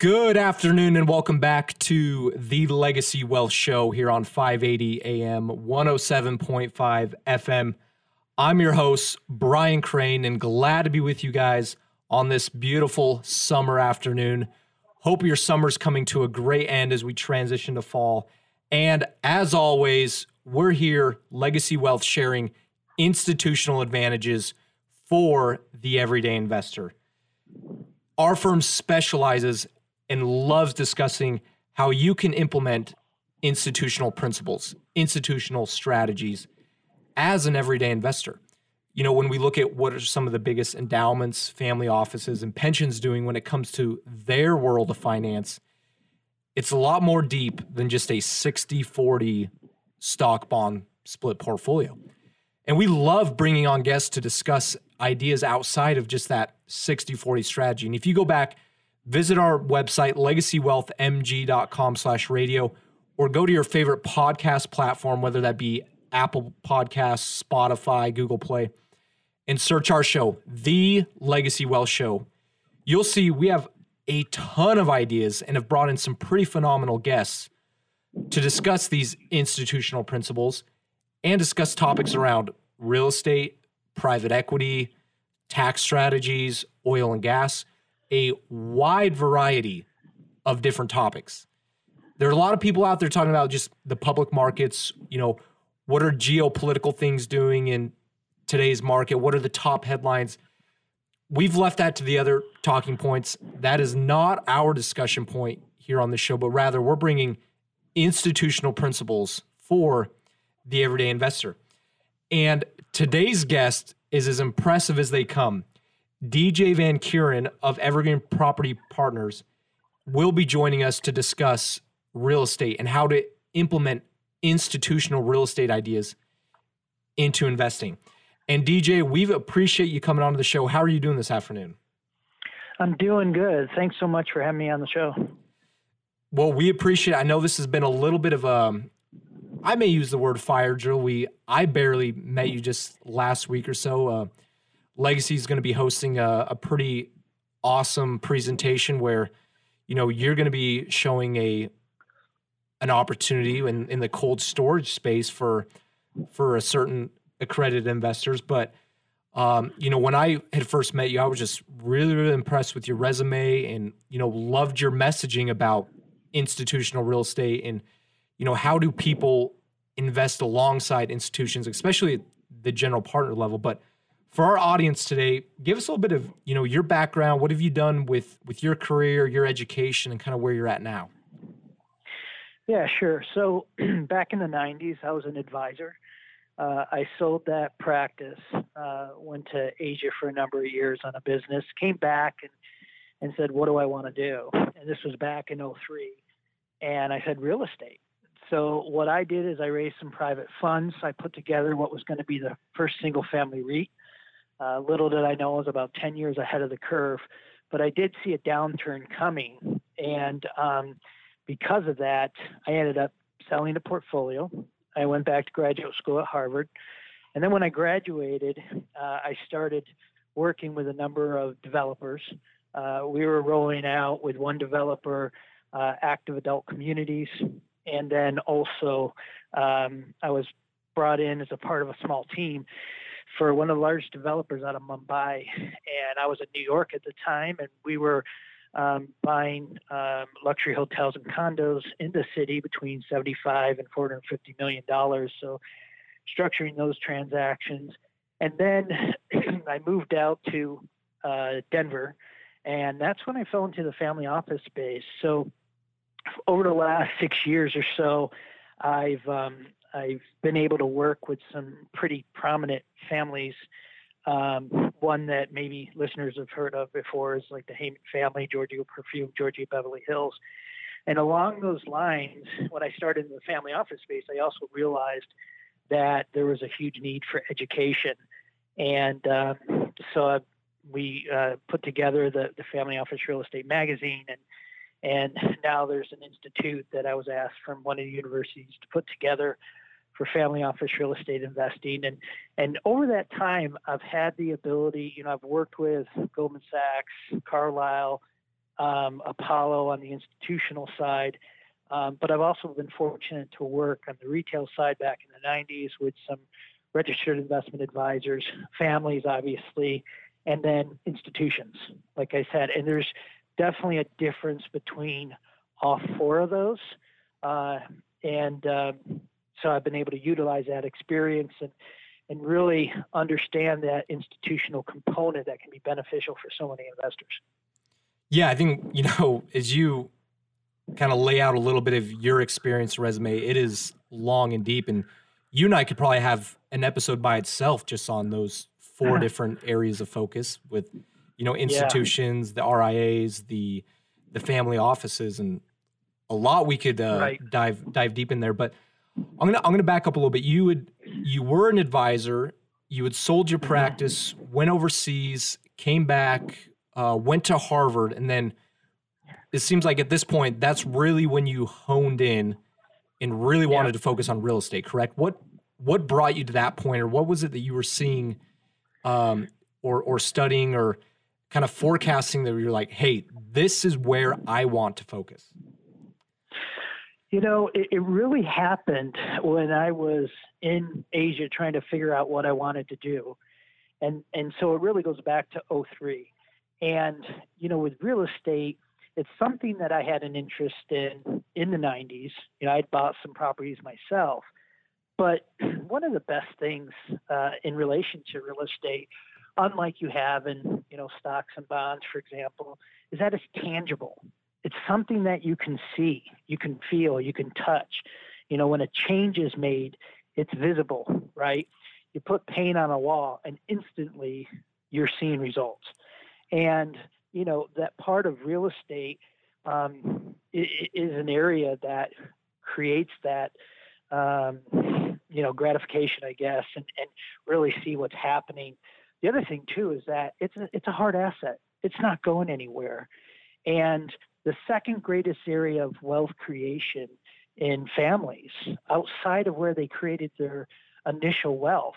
Good afternoon and welcome back to the Legacy Wealth Show here on 580 AM, 107.5 FM. I'm your host, Brian Crane, and glad to be with you guys on this beautiful summer afternoon. Hope your summer's coming to a great end as we transition to fall. And as always, we're here, Legacy Wealth, sharing institutional advantages for the everyday investor. Our firm specializes and loves discussing how you can implement institutional principles, institutional strategies as an everyday investor. You know, when we look at what are some of the biggest endowments, family offices, and pensions doing when it comes to their world of finance, it's a lot more deep than just a 60 40 stock bond split portfolio. And we love bringing on guests to discuss ideas outside of just that 60 40 strategy. And if you go back, visit our website, legacywealthmg.com slash radio, or go to your favorite podcast platform, whether that be Apple Podcasts, Spotify, Google Play, and search our show, The Legacy Wealth Show. You'll see we have a ton of ideas and have brought in some pretty phenomenal guests to discuss these institutional principles and discuss topics around real estate, private equity, tax strategies, oil and gas, a wide variety of different topics. There are a lot of people out there talking about just the public markets, you know, what are geopolitical things doing in today's market? What are the top headlines? We've left that to the other talking points. That is not our discussion point here on the show, but rather we're bringing institutional principles for the everyday investor. And today's guest is as impressive as they come. DJ Van Keuren of Evergreen Property Partners will be joining us to discuss real estate and how to implement institutional real estate ideas into investing. And DJ, we appreciate you coming on to the show. How are you doing this afternoon? I'm doing good. Thanks so much for having me on the show. Well, we appreciate. It. I know this has been a little bit of a I may use the word fire drill. We I barely met you just last week or so. Uh, Legacy is going to be hosting a, a, pretty awesome presentation where you know you're going to be showing a an opportunity in, in the cold storage space for for a certain accredited investors. But um, you know, when I had first met you, I was just really, really impressed with your resume and you know loved your messaging about institutional real estate and you know, how do people invest alongside institutions, especially at the general partner level? But for our audience today, give us a little bit of, you know, your background. What have you done with with your career, your education, and kind of where you're at now? Yeah, sure. So back in the '90s, I was an advisor. Uh, I sold that practice, uh, went to Asia for a number of years on a business, came back and, and said, What do I want to do? And this was back in 03. And I said, Real estate. So what I did is I raised some private funds. I put together what was going to be the first single family REIT. Uh, little did I know I was about 10 years ahead of the curve, but I did see a downturn coming. And um, because of that, I ended up selling the portfolio. I went back to graduate school at Harvard. And then when I graduated, uh, I started working with a number of developers. Uh, we were rolling out with one developer uh, active adult communities and then also um, I was brought in as a part of a small team for one of the largest developers out of Mumbai, and I was in New York at the time, and we were um, buying um, luxury hotels and condos in the city between 75 and 450 million dollars. So, structuring those transactions, and then I moved out to uh, Denver, and that's when I fell into the family office space. So over the last six years or so, I've um, I've been able to work with some pretty prominent families. Um, one that maybe listeners have heard of before is like the Hayman family, Giorgio Perfume, Giorgio Beverly Hills. And along those lines, when I started in the family office space, I also realized that there was a huge need for education. And uh, so I, we uh, put together the, the Family Office Real Estate Magazine and and now there's an institute that I was asked from one of the universities to put together for family office real estate investing. And and over that time, I've had the ability. You know, I've worked with Goldman Sachs, Carlyle, um, Apollo on the institutional side. Um, but I've also been fortunate to work on the retail side back in the 90s with some registered investment advisors, families, obviously, and then institutions, like I said. And there's definitely a difference between all four of those. Uh, and uh, so I've been able to utilize that experience and, and really understand that institutional component that can be beneficial for so many investors. Yeah, I think, you know, as you kind of lay out a little bit of your experience resume, it is long and deep. And you and I could probably have an episode by itself just on those 4 uh-huh. different areas of focus with, you know, institutions, yeah. the RIAs, the the family offices, and a lot we could uh, right. dive dive deep in there. But I'm gonna I'm gonna back up a little bit. You would you were an advisor. You had sold your mm-hmm. practice, went overseas, came back, uh, went to Harvard, and then it seems like at this point that's really when you honed in and really wanted yeah. to focus on real estate. Correct? What what brought you to that point, or what was it that you were seeing, um, or or studying, or kind of forecasting that you're like, hey, this is where I want to focus. You know, it, it, really happened when I was in Asia trying to figure out what I wanted to do. And and so it really goes back to 03. And you know, with real estate, it's something that I had an interest in in the 90s. You know, I'd bought some properties myself. But one of the best things uh, in relation to real estate, unlike you have in you know stocks and bonds, for example, is that it's tangible it's something that you can see, you can feel, you can touch. You know, when a change is made, it's visible, right? You put paint on a wall and instantly you're seeing results. And, you know, that part of real estate um, is an area that creates that, um, you know, gratification, I guess, and, and really see what's happening. The other thing, too, is that it's a, it's a hard asset. It's not going anywhere. And the second greatest area of wealth creation in families outside of where they created their initial wealth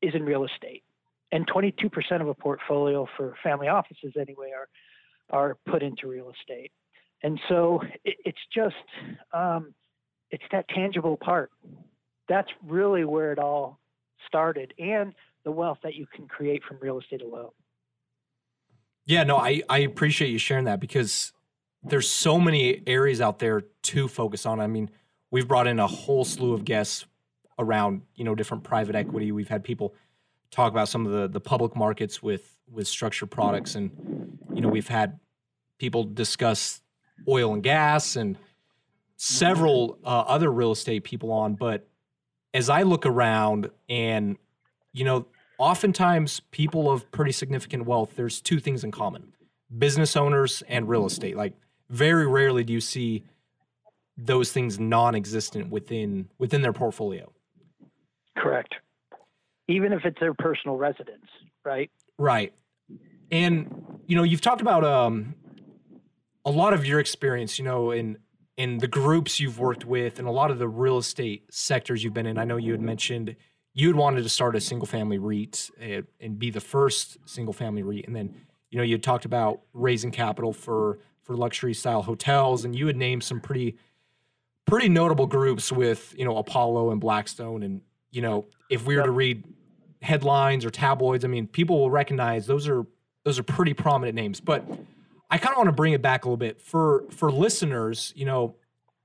is in real estate. And 22% of a portfolio for family offices, anyway, are, are put into real estate. And so it, it's just, um, it's that tangible part. That's really where it all started and the wealth that you can create from real estate alone. Yeah, no, I, I appreciate you sharing that because there's so many areas out there to focus on. I mean, we've brought in a whole slew of guests around, you know, different private equity. We've had people talk about some of the the public markets with with structured products and you know, we've had people discuss oil and gas and several uh, other real estate people on, but as I look around and you know, oftentimes people of pretty significant wealth, there's two things in common. Business owners and real estate. Like very rarely do you see those things non-existent within within their portfolio. Correct. Even if it's their personal residence, right? Right. And you know, you've talked about um a lot of your experience, you know, in in the groups you've worked with and a lot of the real estate sectors you've been in. I know you had mentioned you had wanted to start a single family REIT and, and be the first single family REIT and then you know, you had talked about raising capital for for luxury style hotels, and you had named some pretty pretty notable groups with you know Apollo and Blackstone, and you know if we were to read headlines or tabloids, I mean people will recognize those are those are pretty prominent names. But I kind of want to bring it back a little bit for for listeners, you know,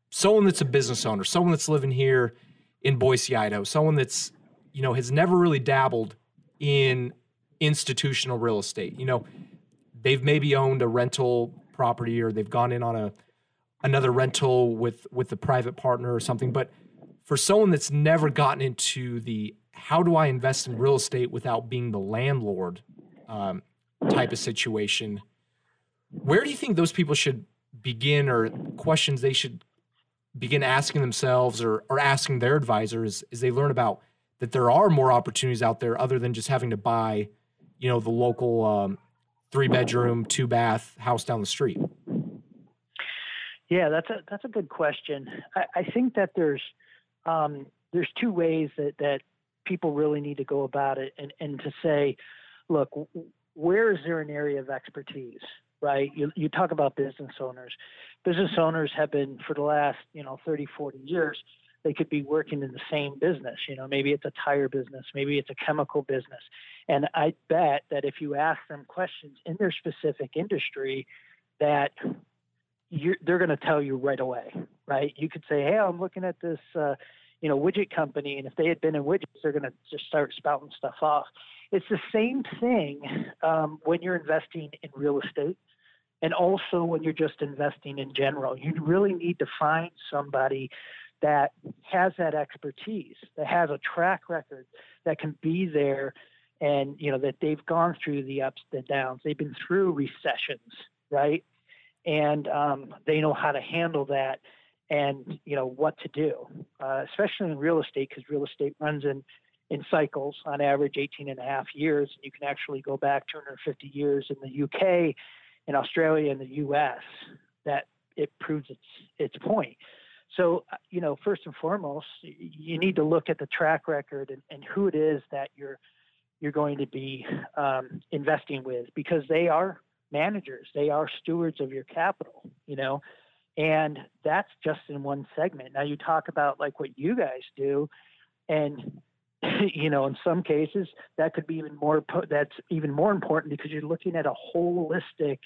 someone that's a business owner, someone that's living here in Boise, Idaho, someone that's you know has never really dabbled in institutional real estate. You know, they've maybe owned a rental property or they've gone in on a another rental with with a private partner or something. But for someone that's never gotten into the how do i invest in real estate without being the landlord um, type of situation where do you think those people should begin or questions they should begin asking themselves or, or asking their advisors as they learn about that there are more opportunities out there other than just having to buy you know the local um, three bedroom, two bath house down the street? Yeah, that's a that's a good question. I, I think that there's um, there's two ways that that people really need to go about it, and and to say, look, where is there an area of expertise, right? You, you talk about business owners. Business owners have been for the last, you know, 30, 40 years, they could be working in the same business. You know, maybe it's a tire business, maybe it's a chemical business. And I bet that if you ask them questions in their specific industry, that they're going to tell you right away, right? You could say, "Hey, I'm looking at this, uh, you know, widget company," and if they had been in widgets, they're going to just start spouting stuff off. It's the same thing um, when you're investing in real estate, and also when you're just investing in general. You really need to find somebody that has that expertise, that has a track record, that can be there, and you know that they've gone through the ups and downs. They've been through recessions, right? And um, they know how to handle that, and you know what to do, uh, especially in real estate because real estate runs in in cycles on average 18 and a half years. You can actually go back 250 years in the UK, in Australia, and the US. That it proves its its point. So, uh, you know, first and foremost, you need to look at the track record and, and who it is that you're you're going to be um, investing with because they are managers, they are stewards of your capital, you know, and that's just in one segment. Now you talk about like what you guys do, and you know, in some cases that could be even more. That's even more important because you're looking at a holistic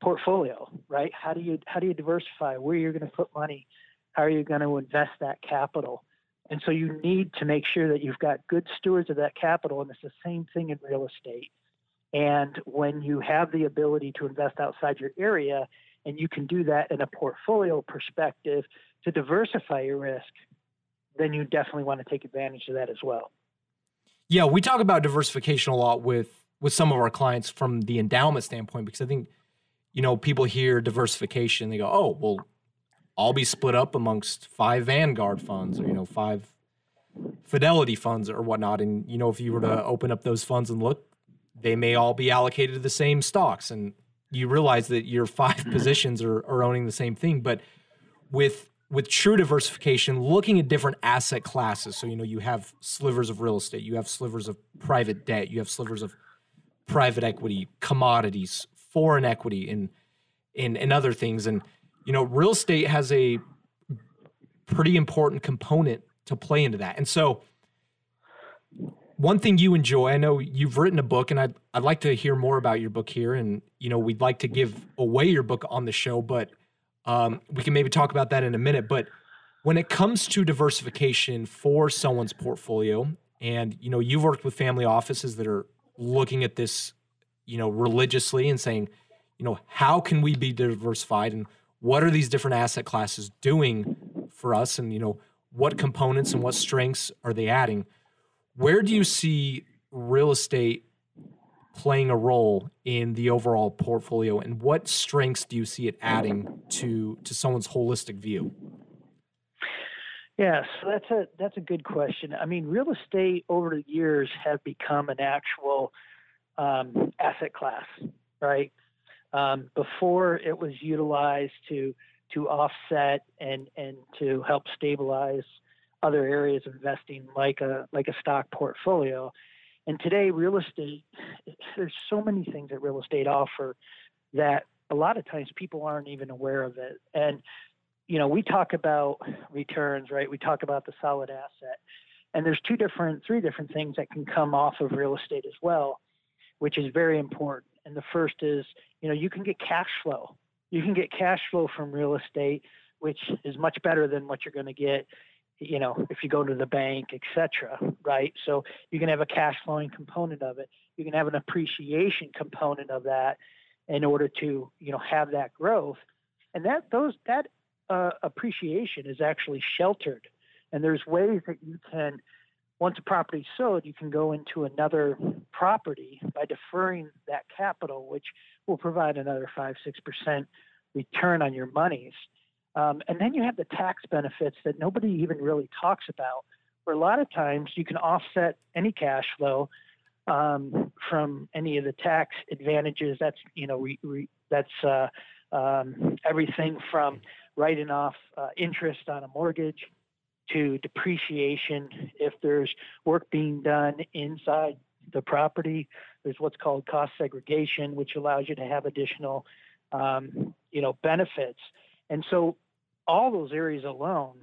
portfolio, right? How do you how do you diversify where you're going to put money? How are you going to invest that capital? And so you need to make sure that you've got good stewards of that capital. And it's the same thing in real estate. And when you have the ability to invest outside your area, and you can do that in a portfolio perspective to diversify your risk, then you definitely want to take advantage of that as well. Yeah, we talk about diversification a lot with with some of our clients from the endowment standpoint because I think you know people hear diversification they go, "Oh, well, all be split up amongst five Vanguard funds or you know five Fidelity funds or whatnot. And you know if you were to open up those funds and look, they may all be allocated to the same stocks, and you realize that your five mm. positions are, are owning the same thing. But with with true diversification, looking at different asset classes. So, you know, you have slivers of real estate, you have slivers of private debt, you have slivers of private equity, commodities, foreign equity, and and, and other things. And you know, real estate has a pretty important component to play into that. And so, one thing you enjoy, I know you've written a book, and I'd, I'd like to hear more about your book here. And, you know, we'd like to give away your book on the show, but um, we can maybe talk about that in a minute. But when it comes to diversification for someone's portfolio, and, you know, you've worked with family offices that are looking at this, you know, religiously and saying, you know, how can we be diversified? And what are these different asset classes doing for us? And you know what components and what strengths are they adding? Where do you see real estate playing a role in the overall portfolio? And what strengths do you see it adding to to someone's holistic view? Yeah so that's a that's a good question. I mean real estate over the years have become an actual um, asset class right um, before it was utilized to to offset and and to help stabilize other areas of investing like a like a stock portfolio. And today, real estate there's so many things that real estate offer that a lot of times people aren't even aware of it. And you know, we talk about returns, right? We talk about the solid asset. And there's two different, three different things that can come off of real estate as well, which is very important. And the first is, you know, you can get cash flow. You can get cash flow from real estate, which is much better than what you're going to get, you know, if you go to the bank, etc. Right? So you can have a cash flowing component of it. You can have an appreciation component of that in order to, you know, have that growth. And that those that uh, appreciation is actually sheltered. And there's ways that you can once a property is sold, you can go into another property by deferring that capital, which will provide another five, six percent return on your monies. Um, and then you have the tax benefits that nobody even really talks about. Where a lot of times you can offset any cash flow um, from any of the tax advantages. That's you know re, re, that's uh, um, everything from writing off uh, interest on a mortgage to depreciation if there's work being done inside the property. There's what's called cost segregation, which allows you to have additional, um, you know, benefits. And so all those areas alone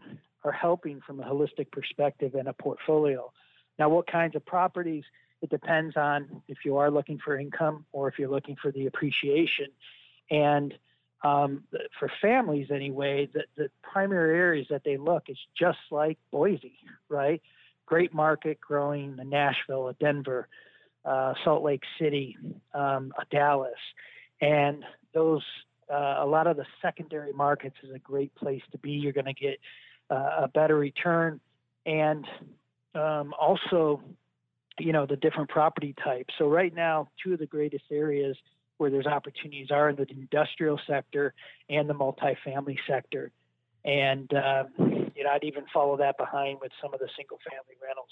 are helping from a holistic perspective in a portfolio. Now, what kinds of properties? It depends on if you are looking for income or if you're looking for the appreciation. And um, for families anyway, the, the primary areas that they look is just like Boise, right? Great market growing, a Nashville, a Denver, uh, Salt Lake City, um, a Dallas, and those uh, a lot of the secondary markets is a great place to be. You're going to get uh, a better return, and um, also, you know, the different property types. So right now, two of the greatest areas where there's opportunities are in the industrial sector and the multifamily sector. And, uh, you know, I'd even follow that behind with some of the single family rentals.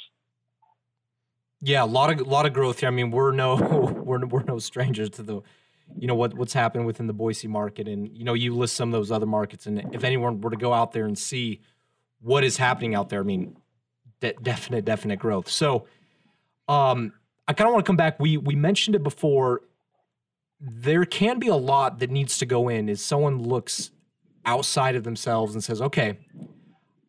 Yeah, a lot of lot of growth here. I mean, we're no we're we're no strangers to the you know what what's happened within the Boise market, and you know you list some of those other markets, and if anyone were to go out there and see what is happening out there, I mean, de- definite definite growth. So, um, I kind of want to come back. We we mentioned it before there can be a lot that needs to go in is someone looks outside of themselves and says, okay,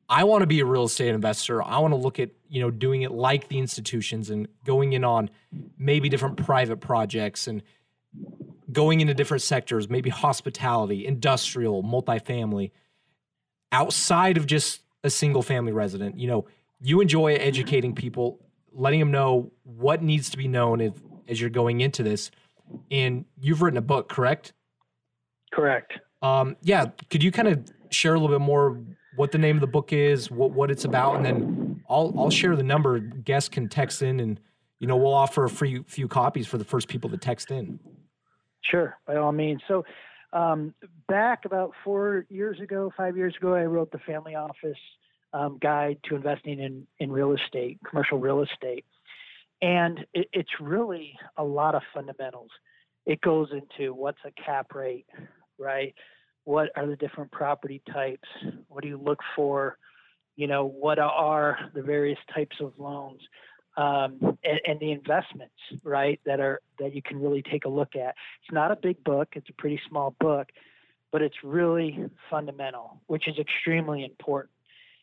I want to be a real estate investor. I want to look at, you know, doing it like the institutions and going in on maybe different private projects and going into different sectors, maybe hospitality, industrial, multifamily, outside of just a single family resident. You know, you enjoy educating people, letting them know what needs to be known if, as you're going into this and you've written a book, correct? Correct. Um, yeah, could you kind of share a little bit more what the name of the book is, what what it's about, and then I'll I'll share the number. Guests can text in, and you know we'll offer a free few copies for the first people to text in. Sure, by all means. So. Um, back about four years ago, five years ago, I wrote the Family Office um, Guide to Investing in, in Real Estate, Commercial Real Estate. And it, it's really a lot of fundamentals. It goes into what's a cap rate, right? What are the different property types? What do you look for? You know, what are the various types of loans? Um, and, and, the investments, right, that are that you can really take a look at. It's not a big book; it's a pretty small book, but it's really fundamental, which is extremely important.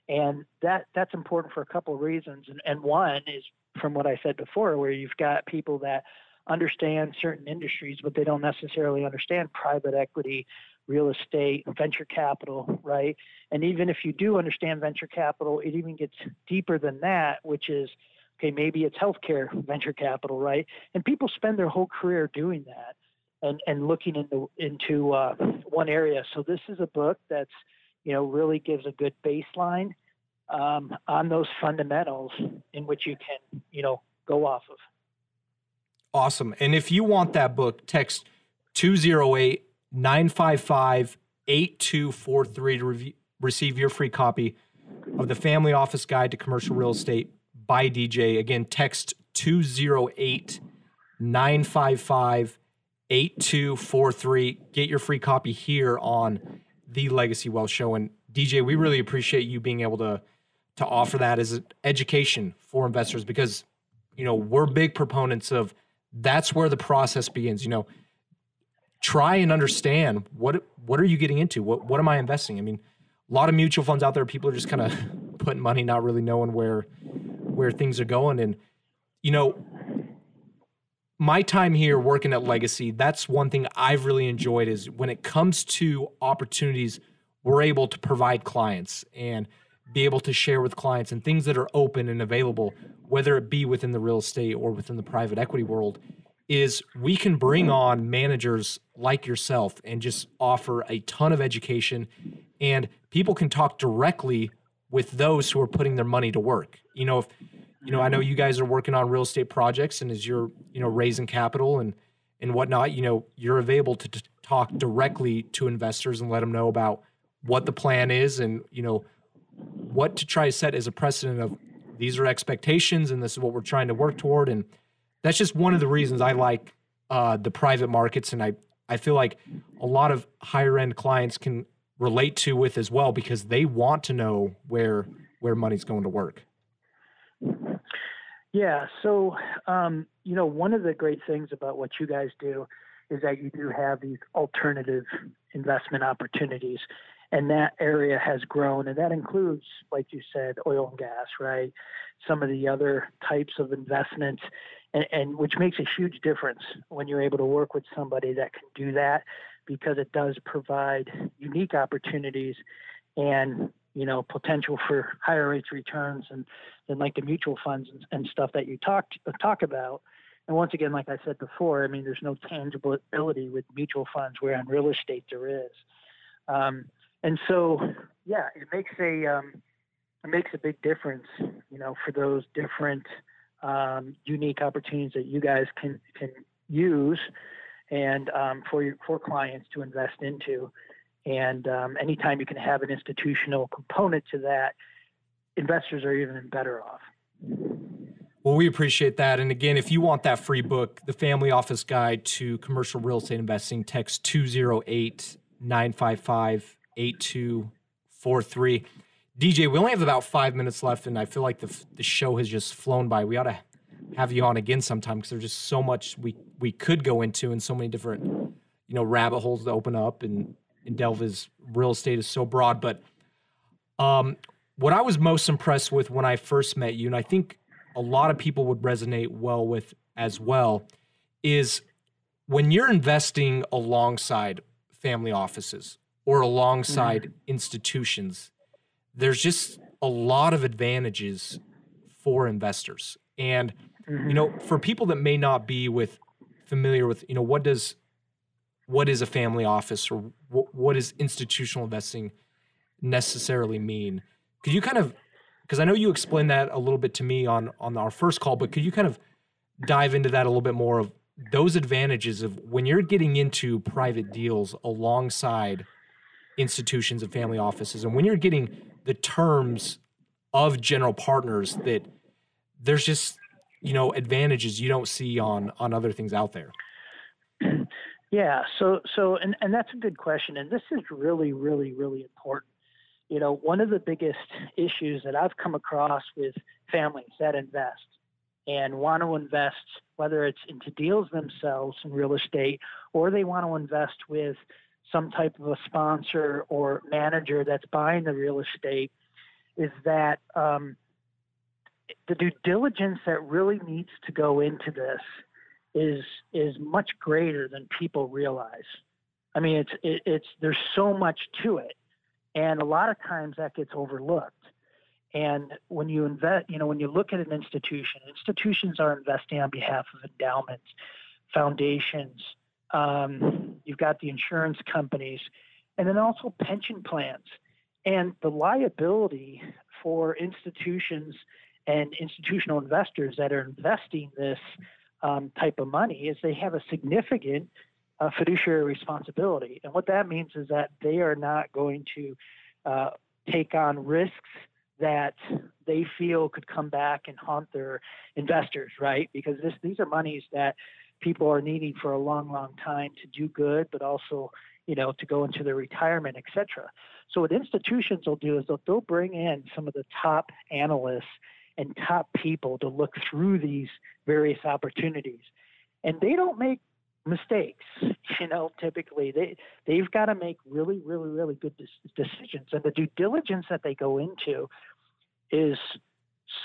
And that that's important for a couple of reasons. And, and one is from what I said before, where you've got people that understand certain industries, but they don't necessarily understand private equity, real estate, venture capital, right? And even if you do understand venture capital, it even gets deeper than that, which is okay, maybe it's healthcare venture capital, right? And people spend their whole career doing that and, and looking into into uh, one area. So this is a book that's you know really gives a good baseline um, on those fundamentals in which you can, you know, go off of. Awesome. And if you want that book, text 208 955 8243 to re- receive your free copy of the Family Office Guide to Commercial Real Estate by DJ. Again, text 208 955 8243. Get your free copy here on the Legacy Wealth Show. And DJ, we really appreciate you being able to to offer that as education for investors because you know we're big proponents of that's where the process begins. You know try and understand what what are you getting into? What what am i investing? I mean a lot of mutual funds out there people are just kind of putting money not really knowing where where things are going. And you know my time here working at legacy that's one thing i've really enjoyed is when it comes to opportunities we're able to provide clients. And be able to share with clients and things that are open and available, whether it be within the real estate or within the private equity world, is we can bring mm-hmm. on managers like yourself and just offer a ton of education and people can talk directly with those who are putting their money to work. You know, if you know, I know mm-hmm. you guys are working on real estate projects and as you're, you know, raising capital and and whatnot, you know, you're available to, to talk directly to investors and let them know about what the plan is and, you know, what to try to set as a precedent of these are expectations and this is what we're trying to work toward. And that's just one of the reasons I like uh, the private markets. And I, I feel like a lot of higher end clients can relate to with as well because they want to know where where money's going to work. Yeah. So, um, you know, one of the great things about what you guys do is that you do have these alternative investment opportunities. And that area has grown, and that includes, like you said, oil and gas, right? Some of the other types of investments, and, and which makes a huge difference when you're able to work with somebody that can do that because it does provide unique opportunities and you know potential for higher rates returns and than like the mutual funds and, and stuff that you talked talk about and once again like i said before i mean there's no tangible ability with mutual funds where on real estate there is um, and so yeah it makes a um, it makes a big difference you know for those different um, unique opportunities that you guys can can use and um, for your, for clients to invest into. And um, anytime you can have an institutional component to that, investors are even better off. Well, we appreciate that. And again, if you want that free book, The Family Office Guide to Commercial Real Estate Investing, text 208 955 8243. DJ, we only have about five minutes left, and I feel like the, the show has just flown by. We ought to have you on again sometime because there's just so much we we could go into and so many different you know rabbit holes to open up and and delve as real estate is so broad. But um, what I was most impressed with when I first met you, and I think a lot of people would resonate well with as well, is when you're investing alongside family offices or alongside mm-hmm. institutions, there's just a lot of advantages for investors. And Mm-hmm. You know, for people that may not be with familiar with, you know, what does what is a family office or what, what does institutional investing necessarily mean? Could you kind of because I know you explained that a little bit to me on on our first call, but could you kind of dive into that a little bit more of those advantages of when you're getting into private deals alongside institutions and family offices. And when you're getting the terms of general partners that there's just you know advantages you don't see on on other things out there. Yeah so so and and that's a good question and this is really really really important. You know one of the biggest issues that i've come across with families that invest and want to invest whether it's into deals themselves in real estate or they want to invest with some type of a sponsor or manager that's buying the real estate is that um, the due diligence that really needs to go into this is is much greater than people realize. I mean, it's it, it's there's so much to it, and a lot of times that gets overlooked. And when you invest, you know, when you look at an institution, institutions are investing on behalf of endowments, foundations. Um, you've got the insurance companies, and then also pension plans. And the liability for institutions and institutional investors that are investing this um, type of money is they have a significant uh, fiduciary responsibility. And what that means is that they are not going to uh, take on risks that they feel could come back and haunt their investors, right? Because this, these are monies that people are needing for a long, long time to do good, but also, you know, to go into their retirement, et cetera. So what institutions will do is they'll, they'll bring in some of the top analysts and top people to look through these various opportunities. And they don't make mistakes, you know, typically. They, they've got to make really, really, really good decisions. And the due diligence that they go into is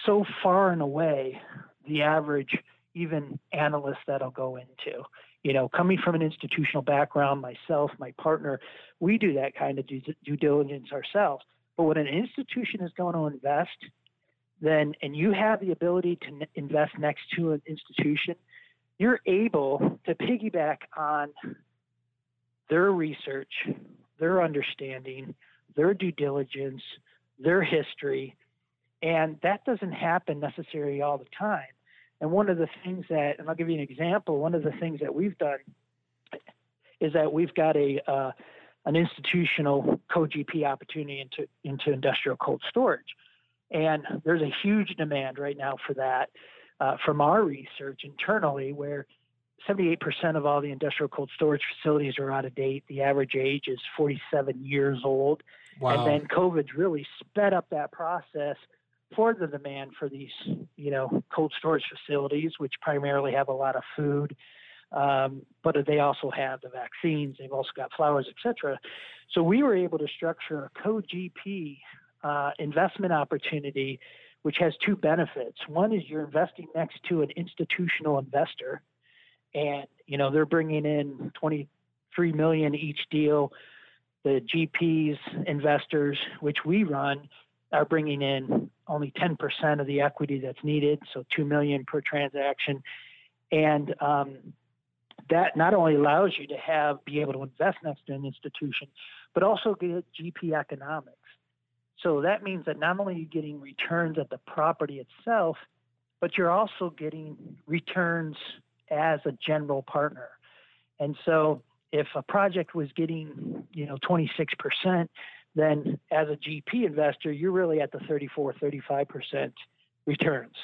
so far and away the average even analysts that'll go into. You know, coming from an institutional background, myself, my partner, we do that kind of due, due diligence ourselves. But when an institution is going to invest, then and you have the ability to invest next to an institution, you're able to piggyback on their research, their understanding, their due diligence, their history, and that doesn't happen necessarily all the time. And one of the things that, and I'll give you an example, one of the things that we've done is that we've got a uh, an institutional co-GP opportunity into into industrial cold storage. And there's a huge demand right now for that uh, from our research internally, where 78% of all the industrial cold storage facilities are out of date. The average age is 47 years old. Wow. And then COVID's really sped up that process for the demand for these, you know, cold storage facilities, which primarily have a lot of food, um, but they also have the vaccines. They've also got flowers, etc. So we were able to structure a co-GP uh, investment opportunity, which has two benefits. One is you're investing next to an institutional investor, and you know they're bringing in 23 million each deal. The GPs investors, which we run, are bringing in only 10% of the equity that's needed, so 2 million per transaction. And um, that not only allows you to have be able to invest next to an institution, but also get GP economics. So that means that not only are you getting returns at the property itself, but you're also getting returns as a general partner. And so if a project was getting, you know, 26%, then as a GP investor, you're really at the 34, 35% returns.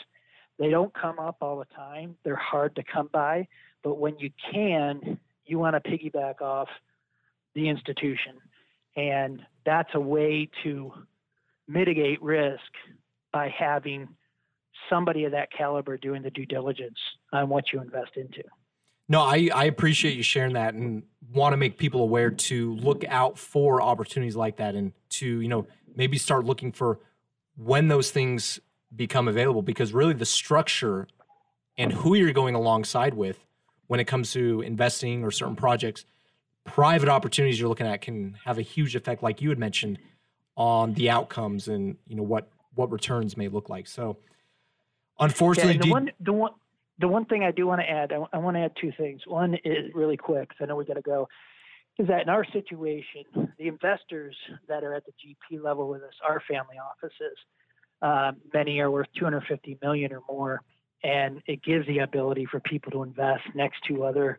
They don't come up all the time. They're hard to come by, but when you can, you want to piggyback off the institution. And that's a way to mitigate risk by having somebody of that caliber doing the due diligence on what you invest into. No, I, I appreciate you sharing that and want to make people aware to look out for opportunities like that and to, you know, maybe start looking for when those things become available because really the structure and who you're going alongside with when it comes to investing or certain projects, private opportunities you're looking at can have a huge effect, like you had mentioned, on the outcomes and you know what what returns may look like. So, unfortunately, yeah, the, one, the one the one thing I do want to add, I, I want to add two things. One is really quick, because I know we got to go. Is that in our situation, the investors that are at the GP level with us are family offices. Um, many are worth 250 million or more, and it gives the ability for people to invest next to other,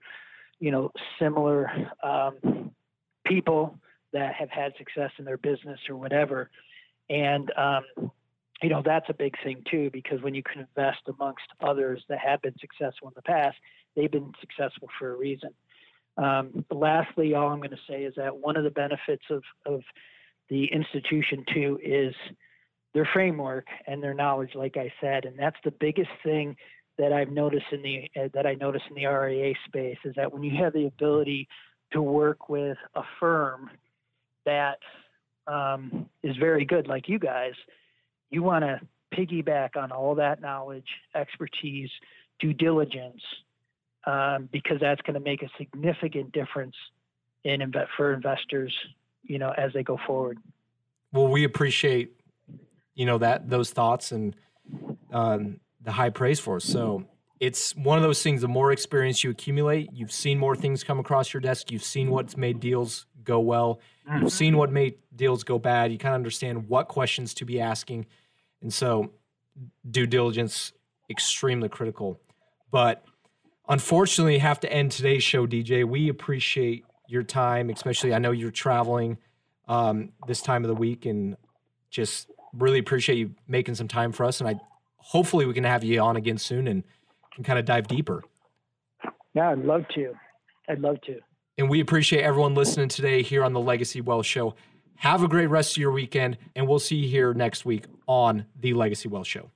you know, similar um, people that have had success in their business or whatever. And um, you know that's a big thing too because when you can invest amongst others that have been successful in the past they've been successful for a reason. Um, lastly all i'm going to say is that one of the benefits of, of the institution too is their framework and their knowledge like i said and that's the biggest thing that i've noticed in the uh, that i noticed in the ria space is that when you have the ability to work with a firm that um, is very good like you guys you want to piggyback on all that knowledge, expertise, due diligence, um, because that's going to make a significant difference in inve- for investors, you know, as they go forward. Well, we appreciate, you know, that those thoughts and um, the high praise for us. So it's one of those things. The more experience you accumulate, you've seen more things come across your desk. You've seen what's made deals go well. Mm-hmm. You've seen what made deals go bad. You kind of understand what questions to be asking. And so due diligence extremely critical. But unfortunately, have to end today's show, DJ. We appreciate your time, especially I know you're traveling um, this time of the week, and just really appreciate you making some time for us. And I hopefully we can have you on again soon and can kind of dive deeper. Yeah, I'd love to. I'd love to. And we appreciate everyone listening today here on the Legacy Wealth Show. Have a great rest of your weekend, and we'll see you here next week on the Legacy Wealth Show.